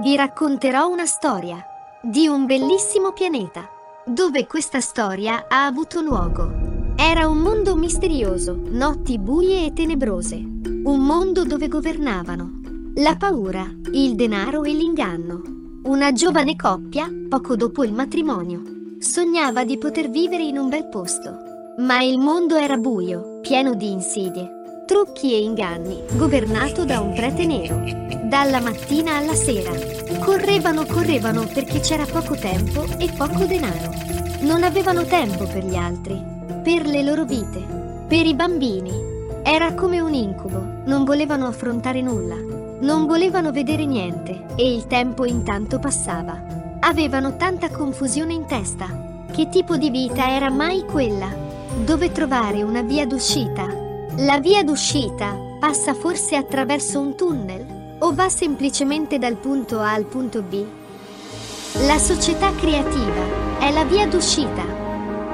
vi racconterò una storia di un bellissimo pianeta, dove questa storia ha avuto luogo. Era un mondo misterioso, notti buie e tenebrose, un mondo dove governavano la paura, il denaro e l'inganno. Una giovane coppia, poco dopo il matrimonio, sognava di poter vivere in un bel posto. Ma il mondo era buio, pieno di insidie, trucchi e inganni, governato da un prete nero. Dalla mattina alla sera. Correvano, correvano perché c'era poco tempo e poco denaro. Non avevano tempo per gli altri, per le loro vite, per i bambini. Era come un incubo, non volevano affrontare nulla. Non volevano vedere niente e il tempo intanto passava. Avevano tanta confusione in testa. Che tipo di vita era mai quella? Dove trovare una via d'uscita? La via d'uscita passa forse attraverso un tunnel o va semplicemente dal punto A al punto B? La società creativa è la via d'uscita.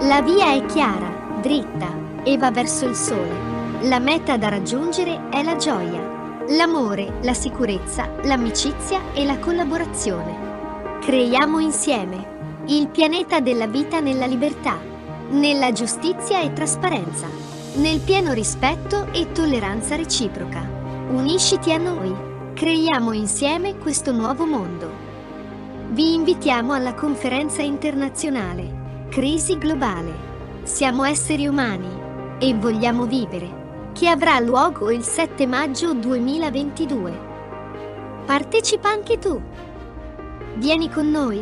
La via è chiara, dritta e va verso il sole. La meta da raggiungere è la gioia l'amore, la sicurezza, l'amicizia e la collaborazione. Creiamo insieme il pianeta della vita nella libertà, nella giustizia e trasparenza, nel pieno rispetto e tolleranza reciproca. Unisciti a noi, creiamo insieme questo nuovo mondo. Vi invitiamo alla conferenza internazionale Crisi globale. Siamo esseri umani e vogliamo vivere che avrà luogo il 7 maggio 2022. Partecipa anche tu! Vieni con noi